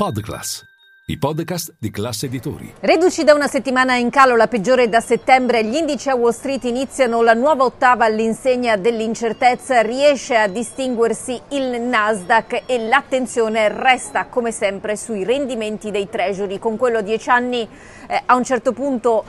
Podclass, i podcast di classe editori. Reduci da una settimana in calo, la peggiore da settembre, gli indici a Wall Street iniziano la nuova ottava all'insegna dell'incertezza, riesce a distinguersi il Nasdaq e l'attenzione resta come sempre sui rendimenti dei treasury, con quello a 10 anni eh, a un certo punto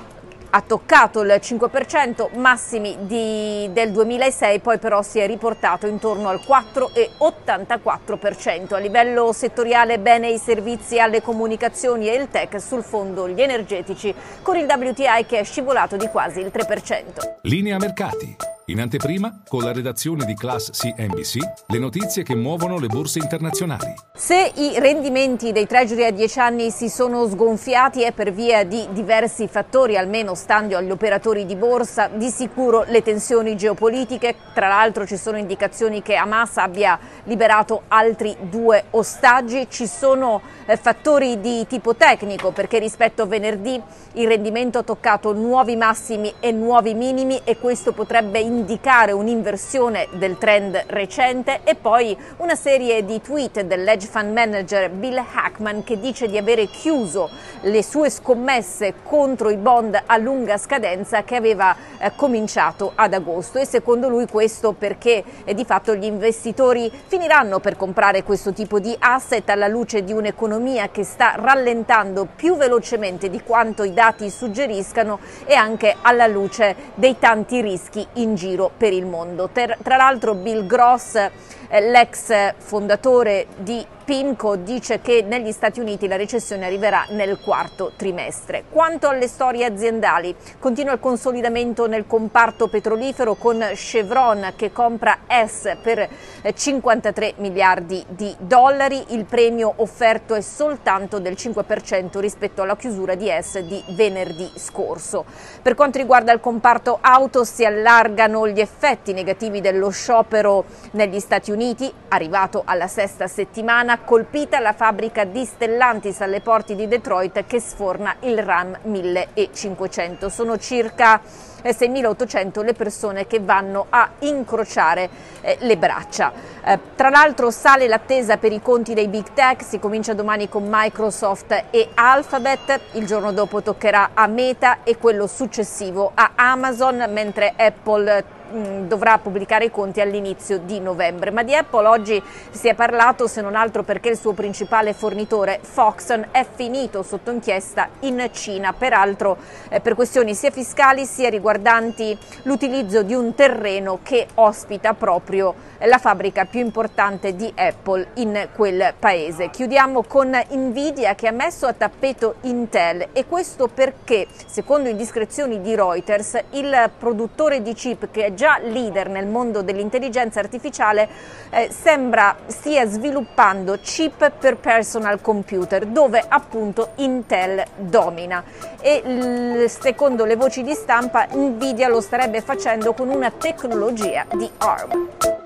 ha toccato il 5%, massimi di, del 2006, poi però si è riportato intorno al 4,84%. A livello settoriale bene i servizi alle comunicazioni e il tech, sul fondo gli energetici, con il WTI che è scivolato di quasi il 3%. Linea mercati. In anteprima, con la redazione di Class CNBC, le notizie che muovono le borse internazionali. Se i rendimenti dei treasury a 10 anni si sono sgonfiati è per via di diversi fattori, almeno stando agli operatori di borsa, di sicuro le tensioni geopolitiche, tra l'altro ci sono indicazioni che Hamas abbia liberato altri due ostaggi, ci sono eh, fattori di tipo tecnico perché rispetto a venerdì il rendimento ha toccato nuovi massimi e nuovi minimi e questo potrebbe indicare un'inversione del trend recente e poi una serie di tweet dell'edge fund manager Bill Hackman che dice di avere chiuso le sue scommesse contro i bond a lunga scadenza che aveva eh, cominciato ad agosto. E secondo lui questo perché eh, di fatto gli investitori finiranno per comprare questo tipo di asset alla luce di un'economia che sta rallentando più velocemente di quanto i dati suggeriscano e anche alla luce dei tanti rischi in giro giro per il mondo. Tra l'altro Bill Gross, l'ex fondatore di PIMCO dice che negli Stati Uniti la recessione arriverà nel quarto trimestre. Quanto alle storie aziendali, continua il consolidamento nel comparto petrolifero con Chevron che compra S per 53 eh, miliardi di dollari. Il premio offerto è soltanto del 5% rispetto alla chiusura di S di venerdì scorso. Per quanto riguarda il comparto auto si allargano gli effetti negativi dello sciopero negli Stati Uniti, arrivato alla sesta settimana colpita la fabbrica di Stellantis alle porte di Detroit che sforna il RAM 1500. Sono circa 6.800 le persone che vanno a incrociare eh, le braccia. Eh, tra l'altro sale l'attesa per i conti dei big tech, si comincia domani con Microsoft e Alphabet, il giorno dopo toccherà a Meta e quello successivo a Amazon, mentre Apple Mm, dovrà pubblicare i conti all'inizio di novembre. Ma di Apple oggi si è parlato se non altro perché il suo principale fornitore Foxconn è finito sotto inchiesta in Cina, peraltro eh, per questioni sia fiscali sia riguardanti l'utilizzo di un terreno che ospita proprio la fabbrica più importante di Apple in quel paese. Chiudiamo con Nvidia che ha messo a tappeto Intel e questo perché, secondo indiscrezioni di Reuters, il produttore di chip che è già leader nel mondo dell'intelligenza artificiale, eh, sembra stia sviluppando chip per personal computer, dove appunto Intel domina. E secondo le voci di stampa, Nvidia lo starebbe facendo con una tecnologia di ARM.